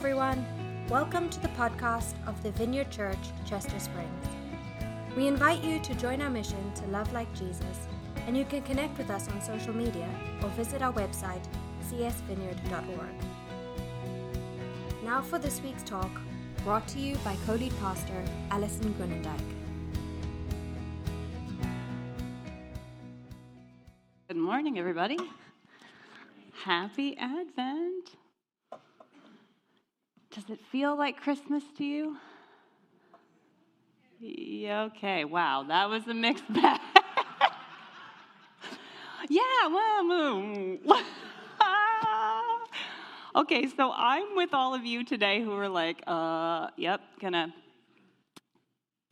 everyone. Welcome to the podcast of the Vineyard Church, Chester Springs. We invite you to join our mission to love like Jesus, and you can connect with us on social media or visit our website, csvineyard.org. Now for this week's talk, brought to you by co lead pastor Alison Groenendyk. Good morning, everybody. Happy Advent. Does it feel like Christmas to you? Okay, wow, that was a mixed bag. yeah, well, mm. okay, so I'm with all of you today who are like, uh, yep, gonna,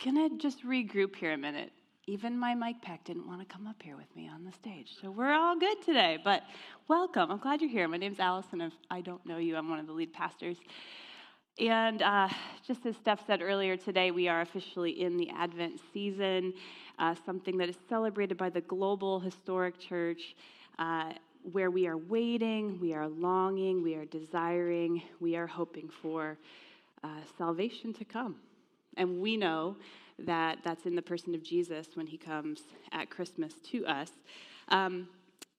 gonna just regroup here a minute. Even my mic pack didn't want to come up here with me on the stage. So we're all good today, but welcome. I'm glad you're here. My name's Alison. If I don't know you, I'm one of the lead pastors. And uh, just as Steph said earlier today, we are officially in the Advent season, uh, something that is celebrated by the global historic church, uh, where we are waiting, we are longing, we are desiring, we are hoping for uh, salvation to come. And we know that that's in the person of Jesus when he comes at Christmas to us. Um,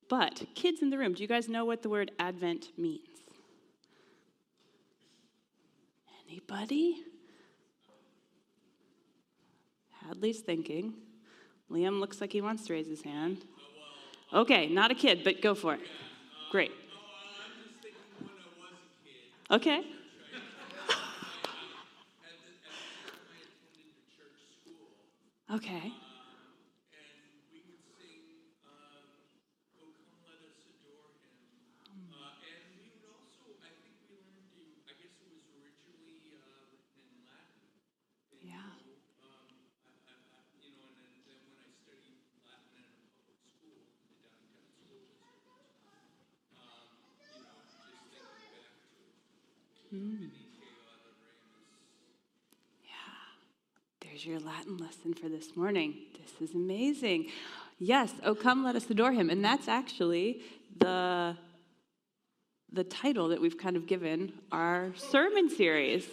but, kids in the room, do you guys know what the word Advent means? Anybody? Hadley's thinking. Liam looks like he wants to raise his hand. Okay, not a kid, but go for it. Great. Okay. Okay. Mm. Yeah, there's your Latin lesson for this morning. This is amazing. Yes, oh come, let us adore him. And that's actually the, the title that we've kind of given our sermon series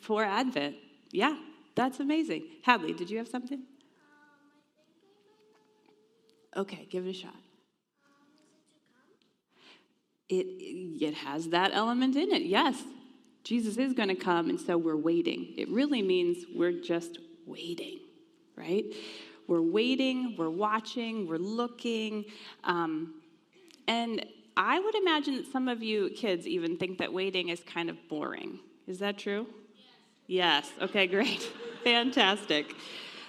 for Advent. Yeah, that's amazing. Hadley, did you have something? Okay, give it a shot it, it has that element in it. Yes, Jesus is going to come, and so we're waiting. It really means we're just waiting, right? We're waiting, we're watching, we're looking. Um, and I would imagine that some of you kids even think that waiting is kind of boring. Is that true? Yes. Yes. Okay, great. Fantastic.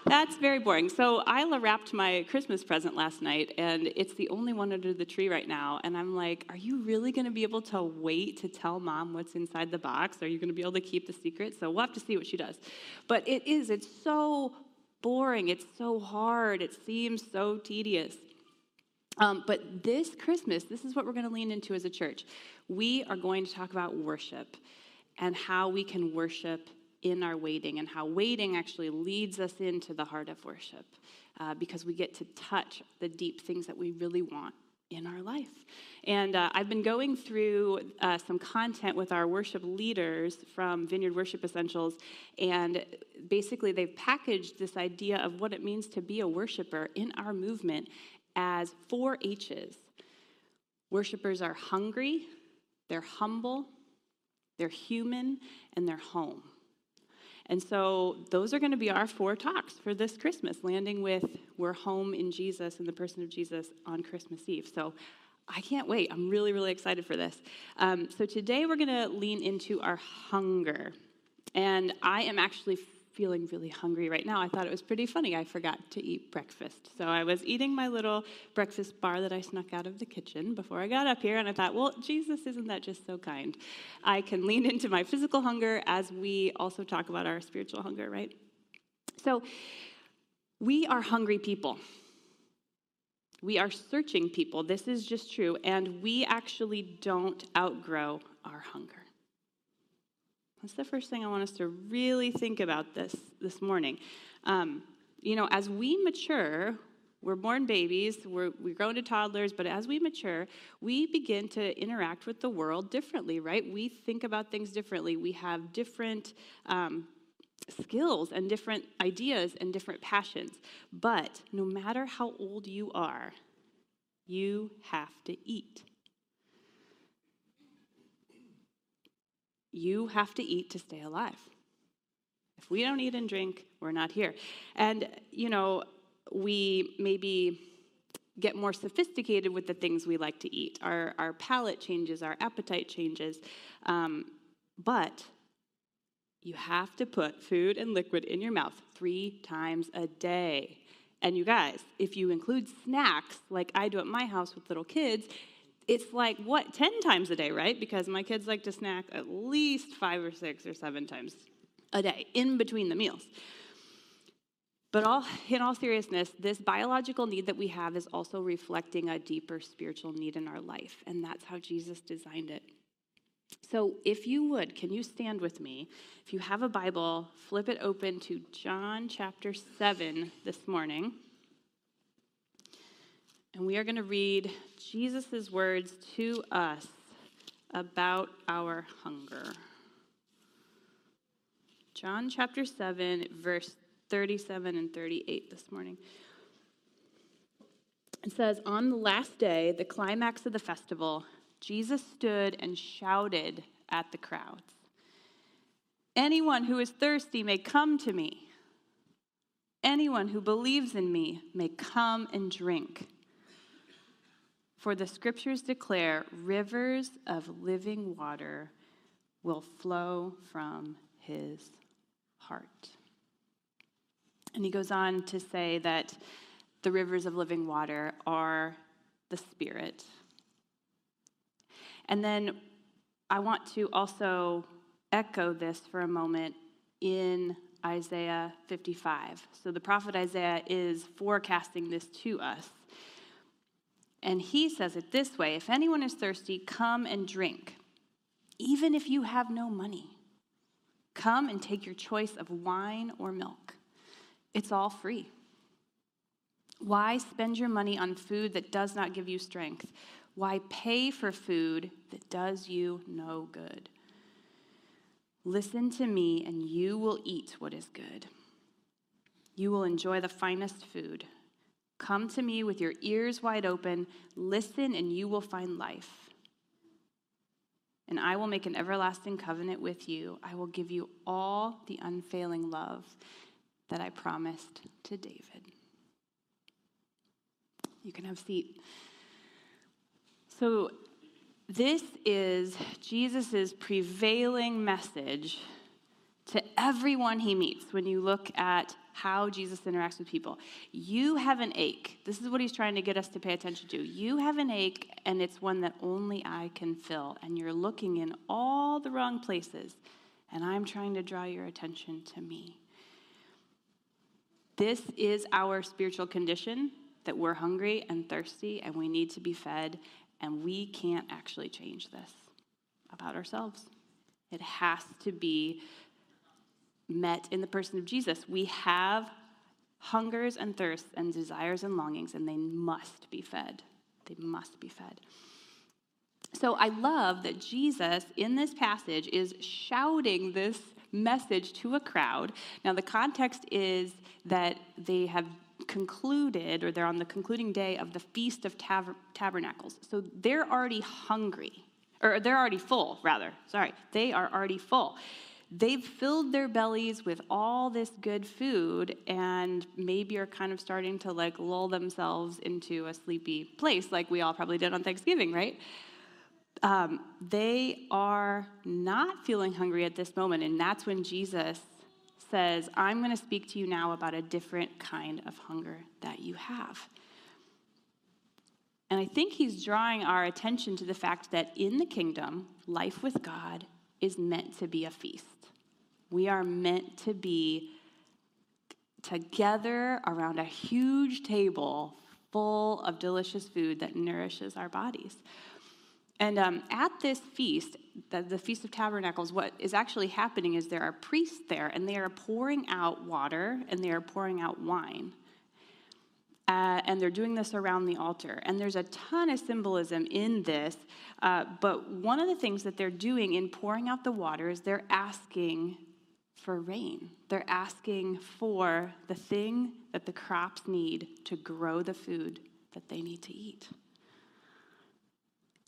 That's very boring. So Isla wrapped my Christmas present last night, and it's the only one under the tree right now. And I'm like, are you really going to be able to wait to tell mom what's inside the box? Are you going to be able to keep the secret? So we'll have to see what she does. But it is, it's so boring. It's so hard. It seems so tedious. Um, but this Christmas, this is what we're going to lean into as a church. We are going to talk about worship and how we can worship in our waiting and how waiting actually leads us into the heart of worship uh, because we get to touch the deep things that we really want in our life. And uh, I've been going through uh, some content with our worship leaders from Vineyard Worship Essentials, and basically they've packaged this idea of what it means to be a worshiper in our movement as four H's. Worshippers are hungry, they're humble, they're human, and they're home. And so those are going to be our four talks for this Christmas, landing with We're Home in Jesus and the person of Jesus on Christmas Eve. So I can't wait. I'm really, really excited for this. Um, so today we're going to lean into our hunger. And I am actually feeling really hungry right now. I thought it was pretty funny. I forgot to eat breakfast. So I was eating my little breakfast bar that I snuck out of the kitchen before I got up here, and I thought, well, Jesus, isn't that just so kind? I can lean into my physical hunger as we also talk about our spiritual hunger, right? So we are hungry people. We are searching people. This is just true. And we actually don't outgrow our hunger. That's the first thing I want us to really think about this this morning. Um, you know, as we mature, we're born babies, we're, we grow into toddlers, but as we mature, we begin to interact with the world differently, right? We think about things differently. We have different um, skills and different ideas and different passions. But no matter how old you are, you have to eat. You have to eat to stay alive. If we don't eat and drink, we're not here. And, you know, we maybe get more sophisticated with the things we like to eat. Our, our palate changes, our appetite changes. Um, but you have to put food and liquid in your mouth three times a day. And you guys, if you include snacks like I do at my house with little kids, it's like what, 10 times a day, right? Because my kids like to snack at least five or six or seven times a day in between the meals. But all, in all seriousness, this biological need that we have is also reflecting a deeper spiritual need in our life, and that's how Jesus designed it. So, if you would, can you stand with me? If you have a Bible, flip it open to John chapter 7 this morning. And we are going to read Jesus' words to us about our hunger. John chapter 7, verse 37 and 38 this morning. It says, On the last day, the climax of the festival, Jesus stood and shouted at the crowds Anyone who is thirsty may come to me. Anyone who believes in me may come and drink. For the scriptures declare rivers of living water will flow from his heart. And he goes on to say that the rivers of living water are the Spirit. And then I want to also echo this for a moment in Isaiah 55. So the prophet Isaiah is forecasting this to us. And he says it this way If anyone is thirsty, come and drink, even if you have no money. Come and take your choice of wine or milk. It's all free. Why spend your money on food that does not give you strength? Why pay for food that does you no good? Listen to me, and you will eat what is good. You will enjoy the finest food. Come to me with your ears wide open. Listen, and you will find life. And I will make an everlasting covenant with you. I will give you all the unfailing love that I promised to David. You can have a seat. So, this is Jesus' prevailing message to everyone he meets when you look at how Jesus interacts with people. You have an ache. This is what he's trying to get us to pay attention to. You have an ache, and it's one that only I can fill. And you're looking in all the wrong places, and I'm trying to draw your attention to me. This is our spiritual condition that we're hungry and thirsty and we need to be fed, and we can't actually change this about ourselves. It has to be met in the person of Jesus. We have hungers and thirsts and desires and longings, and they must be fed. They must be fed. So I love that Jesus in this passage is shouting this message to a crowd. Now, the context is that they have concluded, or they're on the concluding day of the Feast of Tab- Tabernacles. So they're already hungry, or they're already full, rather. Sorry, they are already full. They've filled their bellies with all this good food and maybe are kind of starting to like lull themselves into a sleepy place like we all probably did on Thanksgiving, right? um, they are not feeling hungry at this moment. And that's when Jesus says, I'm going to speak to you now about a different kind of hunger that you have. And I think he's drawing our attention to the fact that in the kingdom, life with God is meant to be a feast. We are meant to be together around a huge table full of delicious food that nourishes our bodies. And um, at this feast, the, the, Feast of Tabernacles, what is actually happening is there are priests there, and they are pouring out water and they are pouring out wine. Uh, and they're doing this around the altar. And there's a ton of symbolism in this. Uh, but one of the things that they're doing in pouring out the water is they're asking for rain. They're asking for the thing that the crops need to grow the food that they need to eat.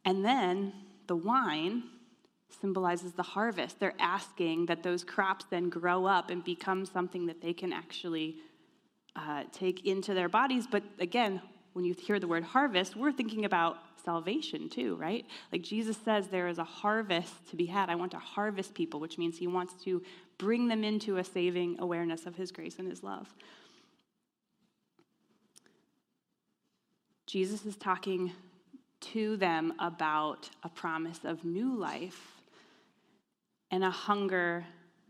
And then the wine symbolizes the harvest. They're asking that those crops then grow up and become something that they can actually uh, take into their bodies. But again, when you hear the word harvest, we're thinking about salvation too, right? Like Jesus says, there is a harvest to be had. I want to harvest people, which means he wants to bring them into a saving awareness of his grace and his love. Jesus is talking to them about a promise of new life and a hunger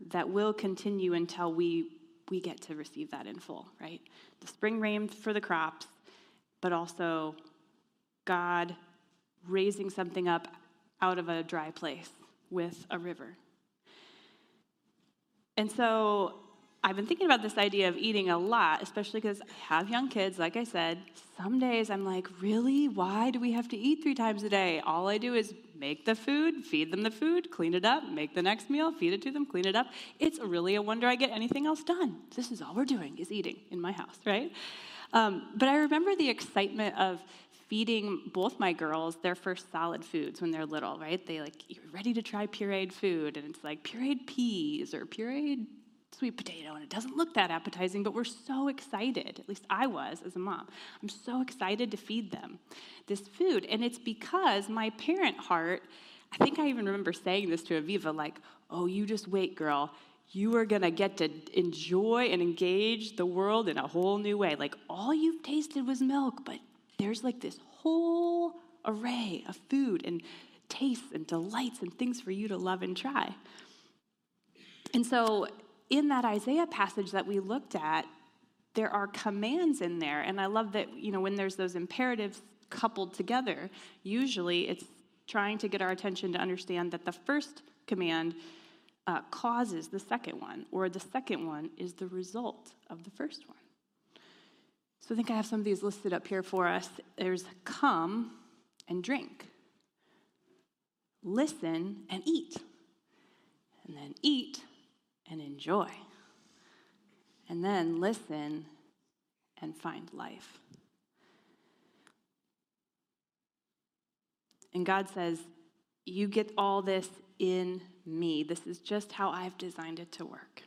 that will continue until we, we get to receive that in full, right? The spring rain for the crops, but also God raising something up out of a dry place with a river. And so I've been thinking about this idea of eating a lot, especially because I have young kids, like I said. Some days I'm like, really? Why do we have to eat three times a day? All I do is make the food, feed them the food, clean it up, make the next meal, feed it to them, clean it up. It's really a wonder I get anything else done. This is all we're doing is eating in my house, right? Um, but I remember the excitement of feeding both my girls their first solid foods when they're little, right? They like, you're ready to try pureed food, and it's like pureed peas or pureed sweet potato and it doesn't look that appetizing, but we're so excited. At least I was as a mom. I'm so excited to feed them this food. And it's because my parent heart, I think I even remember saying this to Aviva, like, oh, you just wait, girl. You are going to get to enjoy and engage the world in a whole new way. Like, all you've tasted was milk, but there's like this whole array of food and tastes and delights and things for you to love and try. And so in that Isaiah passage that we looked at, there are commands in there. And I love that, you know, when there's those imperatives coupled together, usually it's trying to get our attention to understand that the first command uh, causes the second one, or the second one is the result of the first one. So I think I have some of these listed up here for us. There's come and drink, listen and eat, and then eat and enjoy. And then listen and find life. And God says, You get all this in me. This is just how I've designed it to work.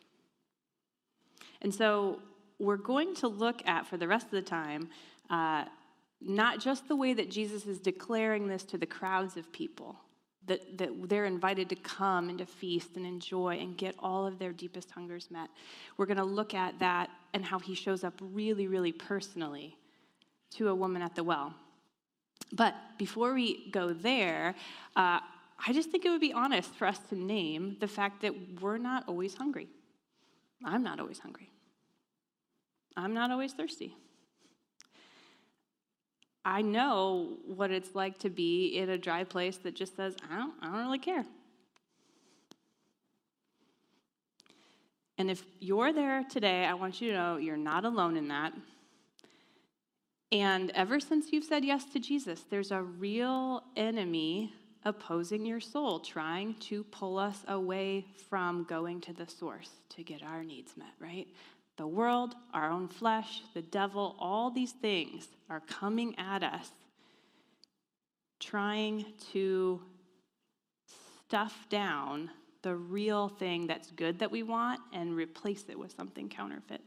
And so we're going to look at, for the rest of the time, uh, not just the way that Jesus is declaring this to the crowds of people, that, that they're invited to come and to feast and enjoy and get all of their deepest hungers met. We're going to look at that and how he shows up really, really personally to a woman at the well. But before we go there, uh, I just think it would be honest for us to name the fact that we're not always hungry. I'm not always hungry. I'm not always thirsty. I know what it's like to be in a dry place that just says, I don't, I don't really care. And if you're there today, I want you to know you're not alone in that. And ever since you've said yes to Jesus, there's a real enemy opposing your soul, trying to pull us away from going to the source to get our needs met, right? The world, our own flesh, the devil, all these things are coming at us, trying to stuff down the real thing that's good that we want and replace it with something counterfeit.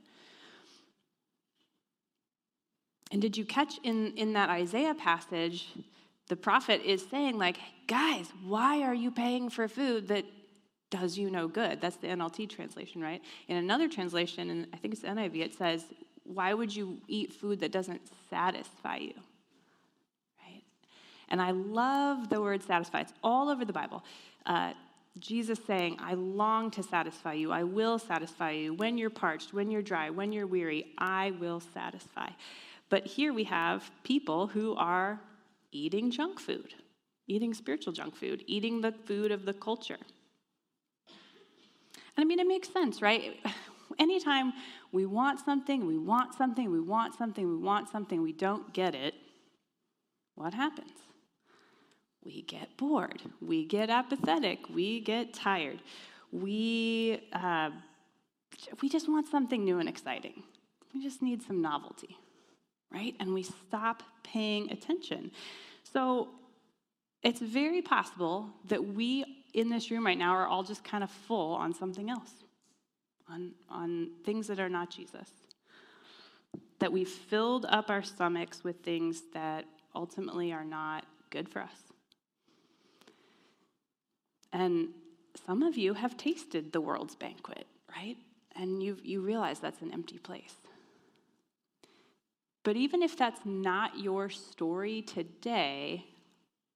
And did you catch in, in that Isaiah passage, the prophet is saying, like, guys, why are you paying for food that does you no good. That's the NLT translation, right? In another translation, and I think it's NIV, it says, Why would you eat food that doesn't satisfy you? Right? And I love the word satisfy. It's all over the Bible. Uh, Jesus saying, I long to satisfy you. I will satisfy you. When you're parched, when you're dry, when you're weary, I will satisfy. But here we have people who are eating junk food, eating spiritual junk food, eating the food of the culture. And I mean, it makes sense, right? Anytime we want something, we want something, we want something, we want something, we don't get it, what happens? We get bored, we get apathetic, we get tired, we, uh, we just want something new and exciting. We just need some novelty, right? And we stop paying attention. So it's very possible that we in this room right now are all just kind of full on something else, on, on things that are not Jesus. That we've filled up our stomachs with things that ultimately are not good for us. And some of you have tasted the world's banquet, right? And you you realize that's an empty place. But even if that's not your story today,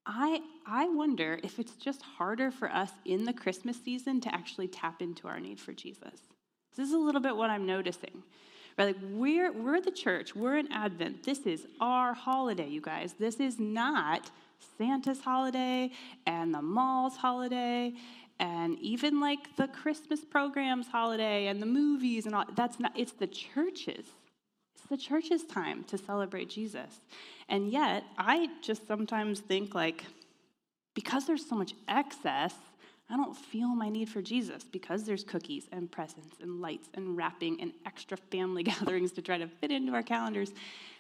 I, I wonder if it's just harder for us in the Christmas season to actually tap into our need for Jesus. This is a little bit what I'm noticing. Right? Like we're, we're the church, we're in Advent. This is our holiday, you guys. This is not Santa's holiday and the mall's holiday and even like the Christmas programs holiday and the movies and all. That's not, it's the church's the church's time to celebrate Jesus. And yet, I just sometimes think like, because there's so much excess, I don't feel my need for Jesus because there's cookies and presents and lights and wrapping and extra family gatherings to try to fit into our calendars.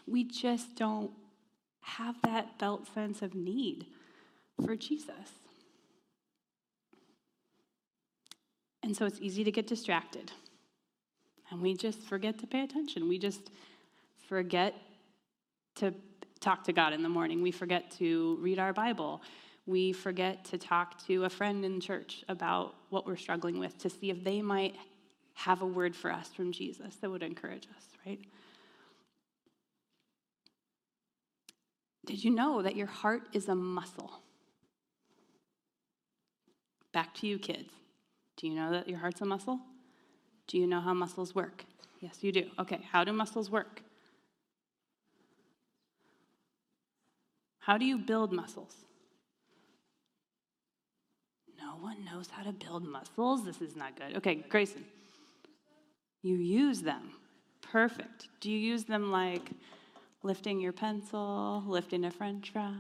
We just don't have that felt sense of need for Jesus. And so it's easy to get distracted. And we just forget to pay attention. We just forget to talk to God in the morning. We forget to read our Bible. We forget to talk to a friend in church about what we're struggling with to see if they might have a word for us from Jesus that would encourage us, right? Did you know that your heart is a muscle? Back to you, kids. Do you know that your heart's a muscle? Do you know how muscles work? Yes, you do. Okay, how do muscles work? How do you build muscles? No one knows how to build muscles. This is not good. Okay, Grayson. You use them. Perfect. Do you use them like lifting your pencil, lifting a french fry?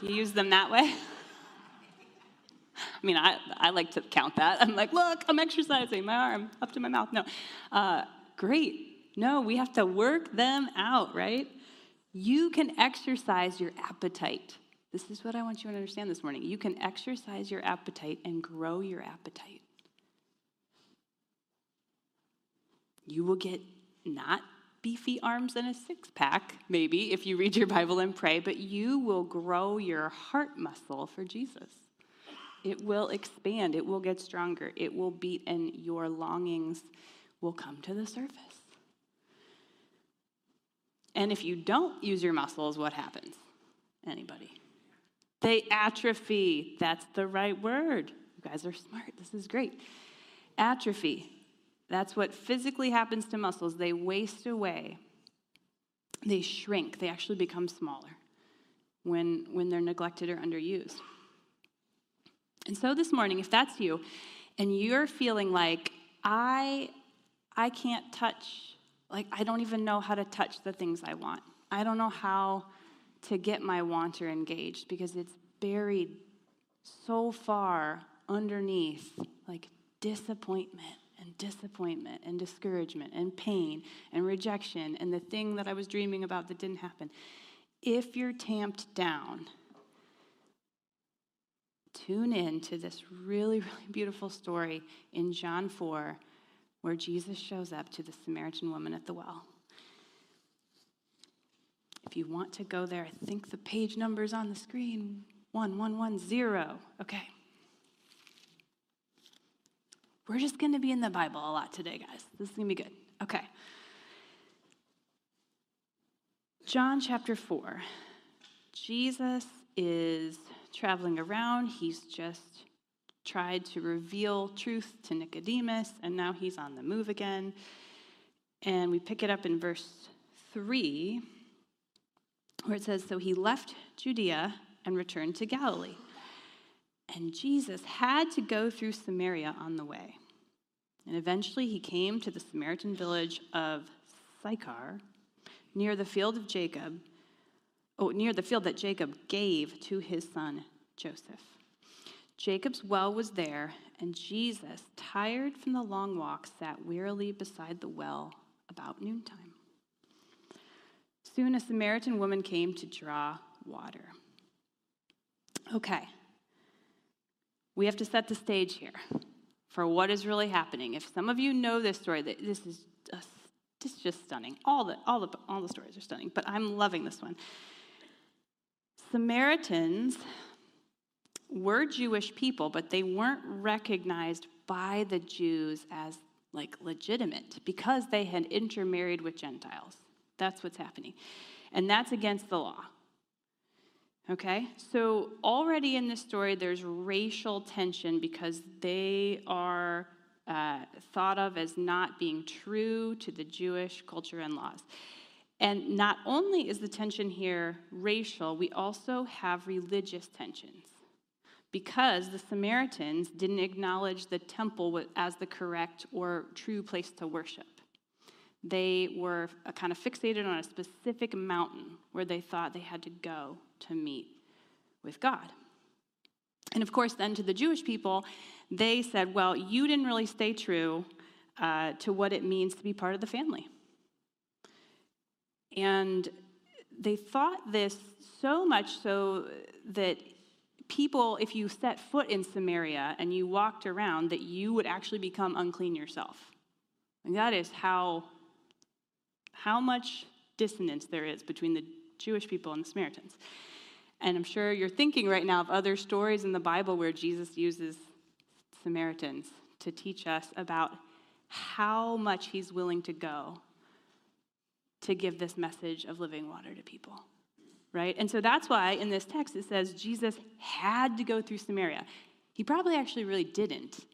Do you use them that way? I mean, I, I like to count that. I'm like, look, I'm exercising my arm up to my mouth. No. Uh, great. No, we have to work them out, right? You can exercise your appetite. This is what I want you to understand this morning. You can exercise your appetite and grow your appetite. You will get not beefy arms and a six pack, maybe, if you read your Bible and pray, but you will grow your heart muscle for Jesus. It will expand, it will get stronger, it will beat, and your longings will come to the surface. And if you don't use your muscles, what happens? Anybody? They atrophy. That's the right word. You guys are smart. This is great. Atrophy. That's what physically happens to muscles. They waste away. They shrink. They actually become smaller when, when they're neglected or underused. And so this morning, if that's you, and you're feeling like, I, I can't touch like, I don't even know how to touch the things I want. I don't know how to get my wanter engaged because it's buried so far underneath, like disappointment and disappointment and discouragement and pain and rejection and the thing that I was dreaming about that didn't happen. If you're tamped down, tune in to this really, really beautiful story in John 4 where Jesus shows up to the Samaritan woman at the well. If you want to go there, I think the page number is on the screen 1110. Okay. We're just going to be in the Bible a lot today, guys. This is going to be good. Okay. John chapter 4. Jesus is traveling around. He's just tried to reveal truth to Nicodemus, and now he's on the move again. And we pick it up in verse 3, where it says So he left Judea and returned to Galilee. And Jesus had to go through Samaria on the way. And eventually he came to the Samaritan village of Sychar, near the field of Jacob, oh, near the field that Jacob gave to his son Joseph. Jacob's well was there, and Jesus, tired from the long walk, sat wearily beside the well about noontime. Soon a Samaritan woman came to draw water. Okay, we have to set the stage here for what is really happening. If some of you know this story, this is just, this is just stunning. All the, all, the, all the stories are stunning, but I'm loving this one. Samaritans were Jewish people, but they weren't recognized by the Jews as like legitimate because they had intermarried with Gentiles. That's what's happening. And that's against the law. Okay? So already in this story, there's racial tension because they are uh, thought of as not being true to the Jewish culture and laws. And not only is the tension here racial, we also have religious tensions because the Samaritans didn't acknowledge the temple as the correct or true place to worship. They were kind of fixated on a specific mountain where they thought they had to go to meet with God. And of course, then to the Jewish people, they said, Well, you didn't really stay true uh, to what it means to be part of the family. And they thought this so much so that people, if you set foot in Samaria and you walked around, that you would actually become unclean yourself. And that is how, how much dissonance there is between the Jewish people and the Samaritans. And I'm sure you're thinking right now of other stories in the Bible where Jesus uses Samaritans to teach us about how much he's willing to go to give this message of living water to people right? And so that's why in this text it says Jesus had to go through Samaria. He probably actually really didn't.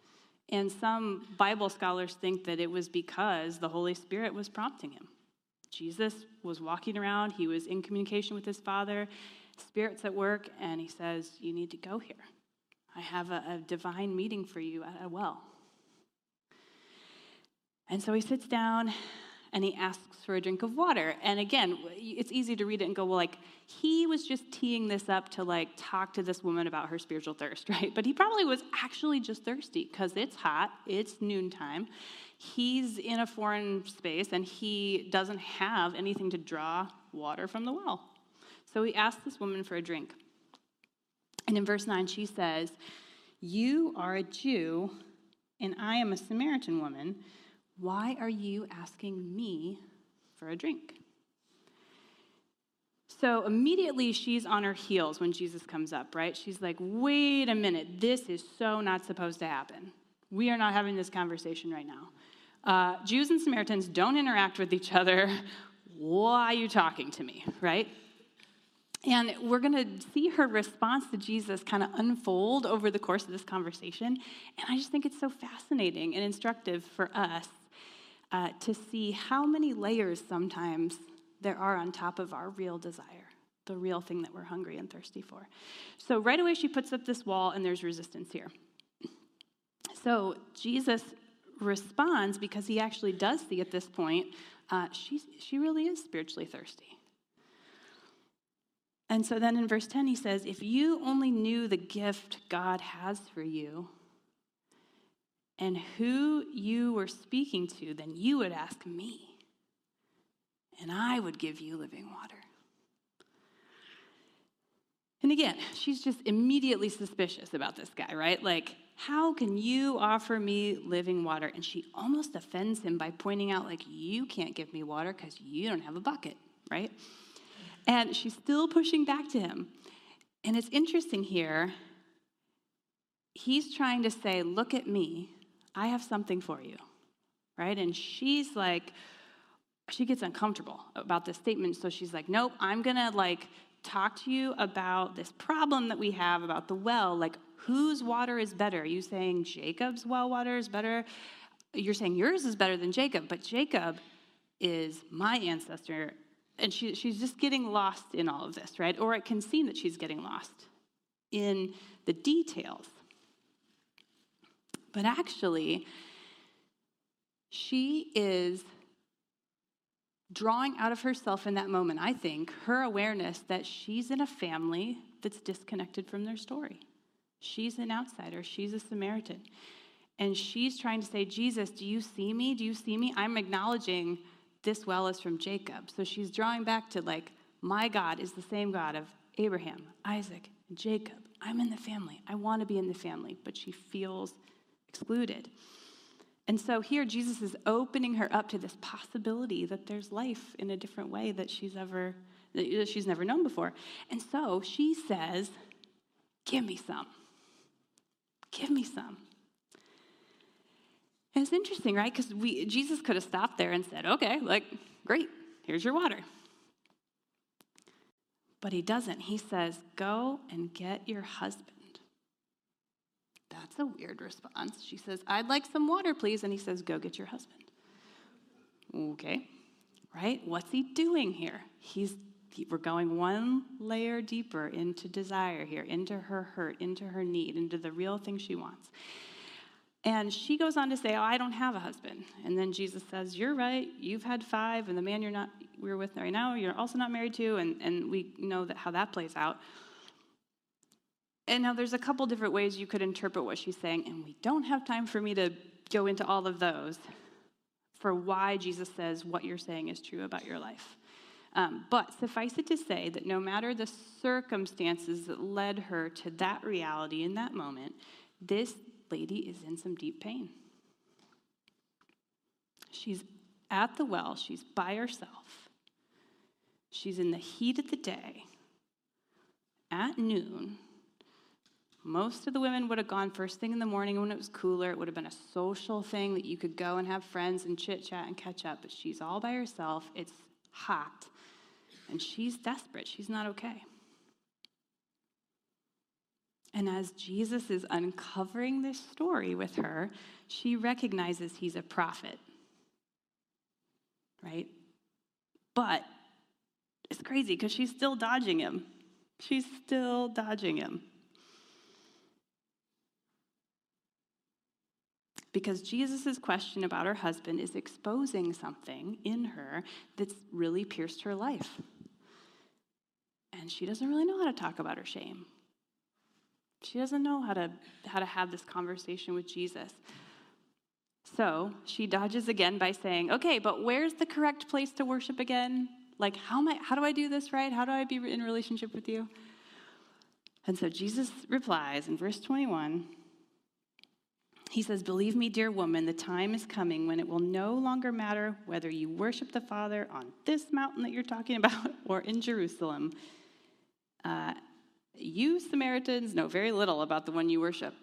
And some Bible scholars think that it was because the Holy Spirit was prompting him. Jesus was walking around, he was in communication with his Father, Spirit's at work, and he says, You need to go here. I have a, a divine meeting for you at a well. And so he sits down and he asks for a drink of water. And again, it's easy to read it and go, well, like, he was just teeing this up to like talk to this woman about her spiritual thirst, right? But he probably was actually just thirsty because it's hot, it's noontime. He's in a foreign space and he doesn't have anything to draw water from the well. So he asks this woman for a drink. And in verse 9, she says, You are a Jew, and I am a Samaritan woman. Why are you asking me for a drink? So immediately she's on her heels when Jesus comes up, right? She's like, wait a minute, this is so not supposed to happen. We are not having this conversation right now. Uh, Jews and Samaritans don't interact with each other. Why are you talking to me, right? And we're going to see her response to Jesus kind of unfold over the course of this conversation. And I just think it's so fascinating and instructive for us uh, to see how many layers sometimes there are on top of our real desire, the real thing that we're hungry and thirsty for. So, right away, she puts up this wall, and there's resistance here. So, Jesus responds because he actually does see at this point uh, she, she really is spiritually thirsty. And so then in verse 10, he says, If you only knew the gift God has for you, and who you were speaking to, then you would ask me, and I would give you living water. And again, she's just immediately suspicious about this guy, right? Like, how can you offer me living water? And she almost offends him by pointing out, like, you can't give me water because you don't have a bucket, right? And she's still pushing back to him. And it's interesting here. He's trying to say, look at me. I have something for you, right? And she's like, she gets uncomfortable about this statement. So she's like, nope, I'm going to like talk to you about this problem that we have about the well. Like, whose water is better? Are you saying Jacob's well water is better? You're saying yours is better than Jacob, but Jacob is my ancestor. And she, she's just getting lost in all of this, right? Or it can seem that she's getting lost in the details. But actually, She is drawing out of herself in that moment, I think, her awareness that she's in a family that's disconnected from their story. She's an outsider, she's a Samaritan. And she's trying to say, Jesus, do you see me? Do you see me? I'm acknowledging this well is from Jacob. So she's drawing back to like, my God is the same God of Abraham, Isaac, and Jacob. I'm in the family. I want to be in the family, but she feels excluded. And so here, Jesus is opening her up to this possibility that there's life in a different way that she's ever that she's never known before. And so she says, "Give me some. Give me some." And it's interesting, right? Because we Jesus could have stopped there and said, "Okay, like great, here's your water." But he doesn't. He says, "Go and get your husband." That's a weird response. She says, I'd like some water, please. And he says, Go get your husband. Okay, right? What's he doing here? He's we're going one layer deeper into desire here, into her hurt, into her need, into the real thing she wants. And she goes on to say, Oh, I don't have a husband. And then Jesus says, You're right. You've had five, and the man you're not we're with right now, you're also not married to, and, and we know that how that plays out. And now there's a couple different ways you could interpret what she's saying, and we don't have time for me to go into all of those for why Jesus says what you're saying is true about your life. Um, but suffice it to say that no matter the circumstances that led her to that reality in that moment, this lady is in some deep pain. She's at the well, she's by herself, she's in the heat of the day at noon most of the women would have gone first thing in the morning when it was cooler. It would have been a social thing that you could go and have friends and chit chat and catch up. But she's all by herself. It's hot. And she's desperate. She's not okay. And as Jesus is uncovering this story with her, she recognizes he's a prophet. Right? But it's crazy because she's still dodging him. She's still dodging him. Because Jesus' question about her husband is exposing something in her that's really pierced her life. And she doesn't really know how to talk about her shame. She doesn't know how to, how to have this conversation with Jesus. So she dodges again by saying, Okay, but where's the correct place to worship again? Like, how, am I, how do I do this right? How do I be in relationship with you? And so Jesus replies in verse 21 he says, Believe me, dear woman, the time is coming when it will no longer matter whether you worship the Father on this mountain that you're talking about or in Jerusalem. Uh, you Samaritans know very little about the one you worship.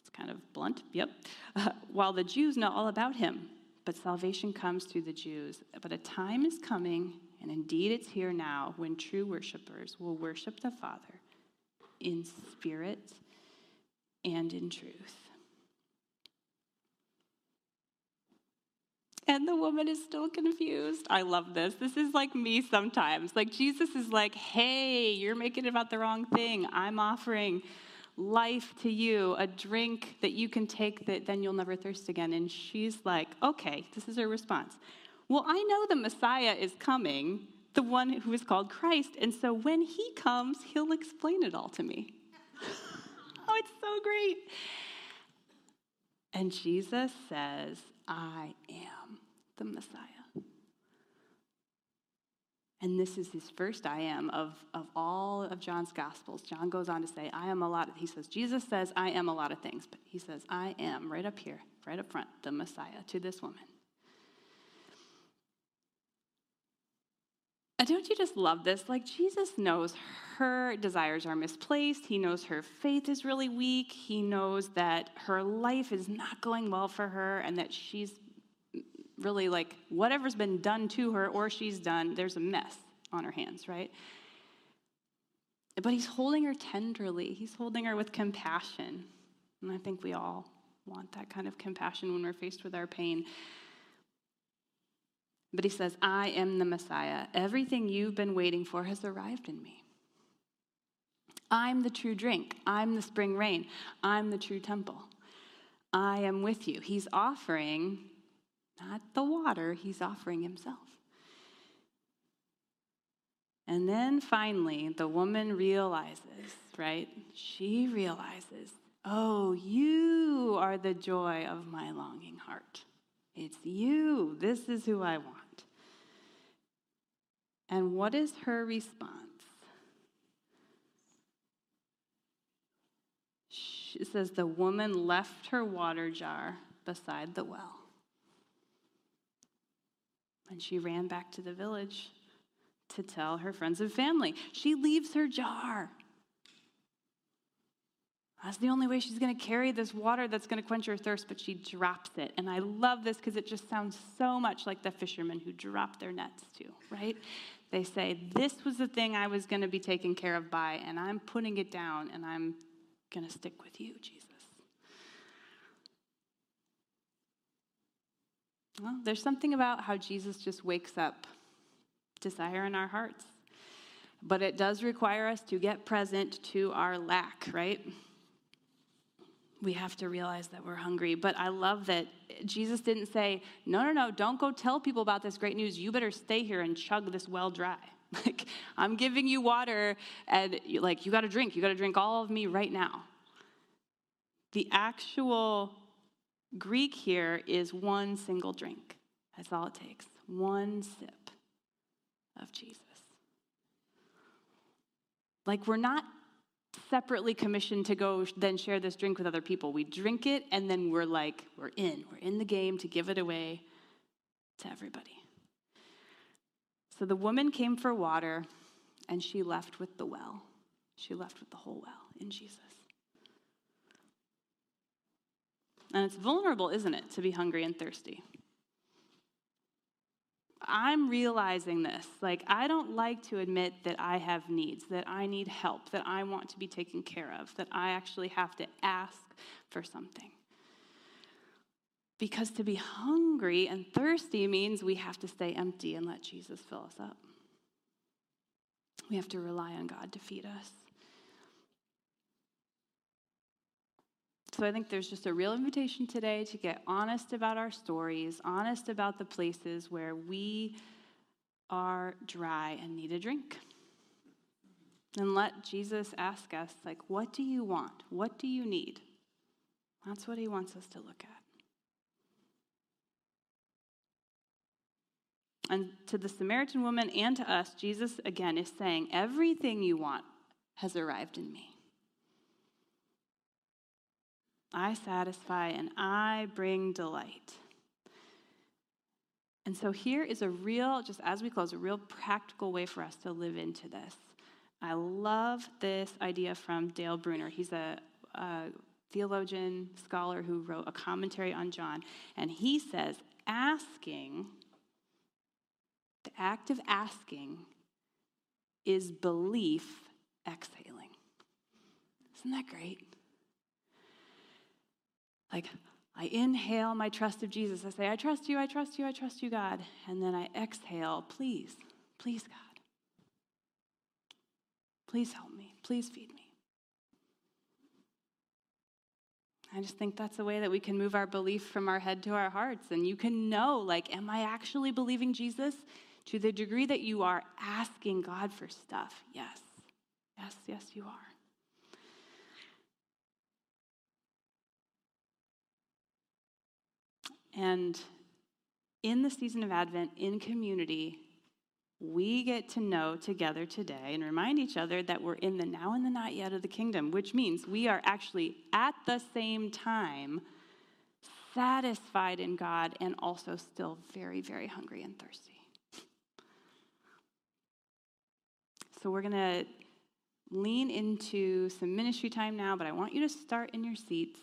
It's kind of blunt, yep. Uh, while the Jews know all about him, but salvation comes through the Jews. But a time is coming, and indeed it's here now, when true worshipers will worship the Father in spirit and in truth. And the woman is still confused. I love this. This is like me sometimes. Like Jesus is like, hey, you're making it about the wrong thing. I'm offering life to you, a drink that you can take that then you'll never thirst again. And she's like, okay, this is her response. Well, I know the Messiah is coming, the one who is called Christ. And so when he comes, he'll explain it all to me. oh, it's so great. And Jesus says, I am the Messiah. And this is his first I am of, of all of John's Gospels. John goes on to say, I am a lot of, he says, Jesus says, I am a lot of things, but he says, I am right up here, right up front, the Messiah to this woman. And don't you just love this? Like, Jesus knows her desires are misplaced. He knows her faith is really weak. He knows that her life is not going well for her and that she's really like whatever's been done to her or she's done, there's a mess on her hands, right? But he's holding her tenderly, he's holding her with compassion. And I think we all want that kind of compassion when we're faced with our pain. But he says, I am the Messiah. Everything you've been waiting for has arrived in me. I'm the true drink. I'm the spring rain. I'm the true temple. I am with you. He's offering not the water, he's offering himself. And then finally, the woman realizes, right? She realizes, oh, you are the joy of my longing heart. It's you. This is who I want. And what is her response? She says, the woman left her water jar beside the well. And she ran back to the village to tell her friends and family. She leaves her jar. That's the only way she's going to carry this water that's going to quench her thirst, but she drops it. And I love this because it just sounds so much like the fishermen who drop their nets too, right? They say, This was the thing I was going to be taken care of by, and I'm putting it down, and I'm going to stick with you, Jesus. Well, there's something about how Jesus just wakes up desire in our hearts. But it does require us to get present to our lack, right? We have to realize that we're hungry. But I love that Jesus didn't say, no, no, no, don't go tell people about this great news. You better stay here and chug this well dry. Like, I'm giving you water, and like, you got to drink. You got to drink all of me right now. The actual Greek here is one single drink. That's all it takes. One sip of Jesus. Like, we're not separately commissioned to go then share this drink with other people. We drink it and then we're like, we're in. We're in the game to give it away to everybody. So the woman came for water and she left with the well. She left with the whole well in Jesus. And it's vulnerable, isn't it, to be hungry and thirsty? I'm realizing this. Like, I don't like to admit that I have needs, that I need help, that I want to be taken care of, that I actually have to ask for something. Because to be hungry and thirsty means we have to stay empty and let Jesus fill us up. We have to rely on God to feed us. So I think there's just a real invitation today to get honest about our stories, honest about the places where we are dry and need a drink. And let Jesus ask us, like, what do you want? What do you need? That's what he wants us to look at. And to the Samaritan woman and to us, Jesus again is saying, everything you want has arrived in me. I satisfy, and I bring delight. And so here is a real, just as we close, a real practical way for us to live into this. I love this idea from Dale Bruner. He's a, a theologian, scholar who wrote a commentary on John. And he says, asking, the act of asking, is belief exhaling. Isn't that great? Like, I inhale my trust of Jesus. I say, I trust you, I trust you, I trust you, God. And then I exhale, please, please, God. Please help me. Please feed me. I just think that's a way that we can move our belief from our head to our hearts. And you can know, like, am I actually believing Jesus? To the degree that you are asking God for stuff, yes. Yes, yes, you are. And in the season of Advent, in community, we get to know together today and remind each other that we're in the now and the not yet of the kingdom, which means we are actually at the same time satisfied in God and also still very, very hungry and thirsty. So we're going to lean into some ministry time now, but I want you to start in your seats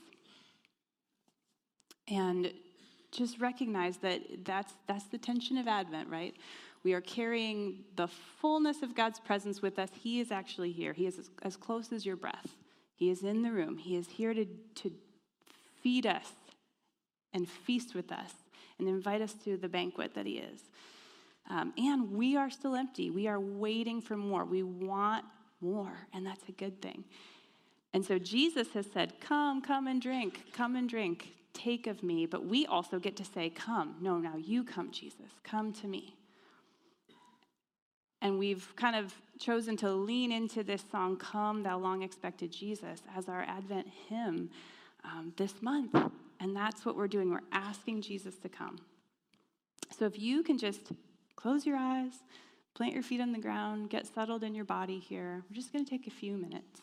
and just recognize that that's, that's the tension of Advent, right? We are carrying the fullness of God's presence with us. He is actually here. He is as, as close as your breath. He is in the room. He is here to, to feed us and feast with us and invite us to the banquet that He is. Um, and we are still empty. We are waiting for more. We want more, and that's a good thing. And so Jesus has said, Come, come and drink, come and drink. Take of me, but we also get to say, Come. No, now you come, Jesus. Come to me. And we've kind of chosen to lean into this song, Come, Thou Long Expected Jesus, as our Advent hymn um, this month. And that's what we're doing. We're asking Jesus to come. So if you can just close your eyes, plant your feet on the ground, get settled in your body here, we're just going to take a few minutes.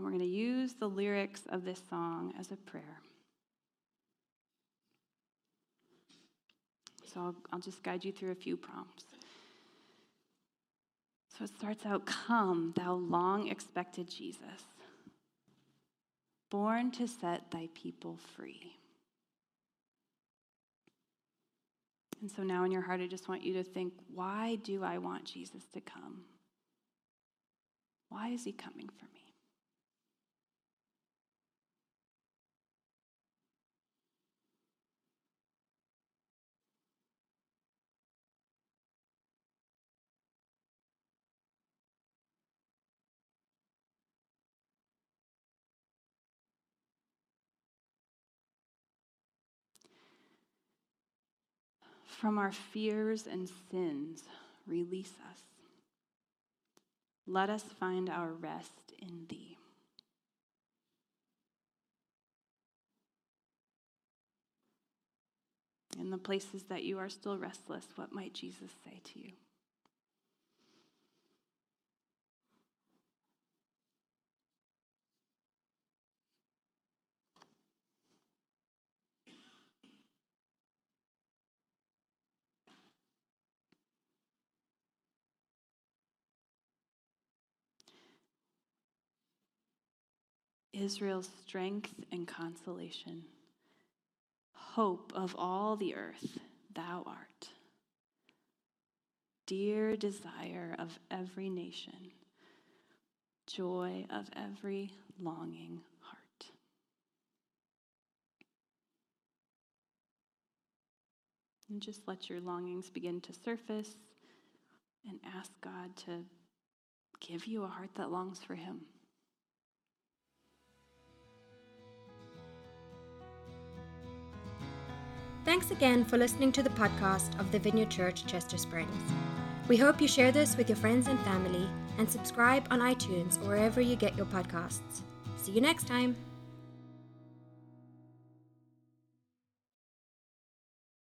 And we're going to use the lyrics of this song as a prayer. So I'll, I'll just guide you through a few prompts. So it starts out Come, thou long expected Jesus, born to set thy people free. And so now in your heart, I just want you to think why do I want Jesus to come? Why is he coming for me? From our fears and sins, release us. Let us find our rest in Thee. In the places that you are still restless, what might Jesus say to you? Israel's strength and consolation, hope of all the earth, thou art. Dear desire of every nation, joy of every longing heart. And just let your longings begin to surface and ask God to give you a heart that longs for Him. Thanks again for listening to the podcast of the Vineyard Church Chester Springs. We hope you share this with your friends and family and subscribe on iTunes or wherever you get your podcasts. See you next time.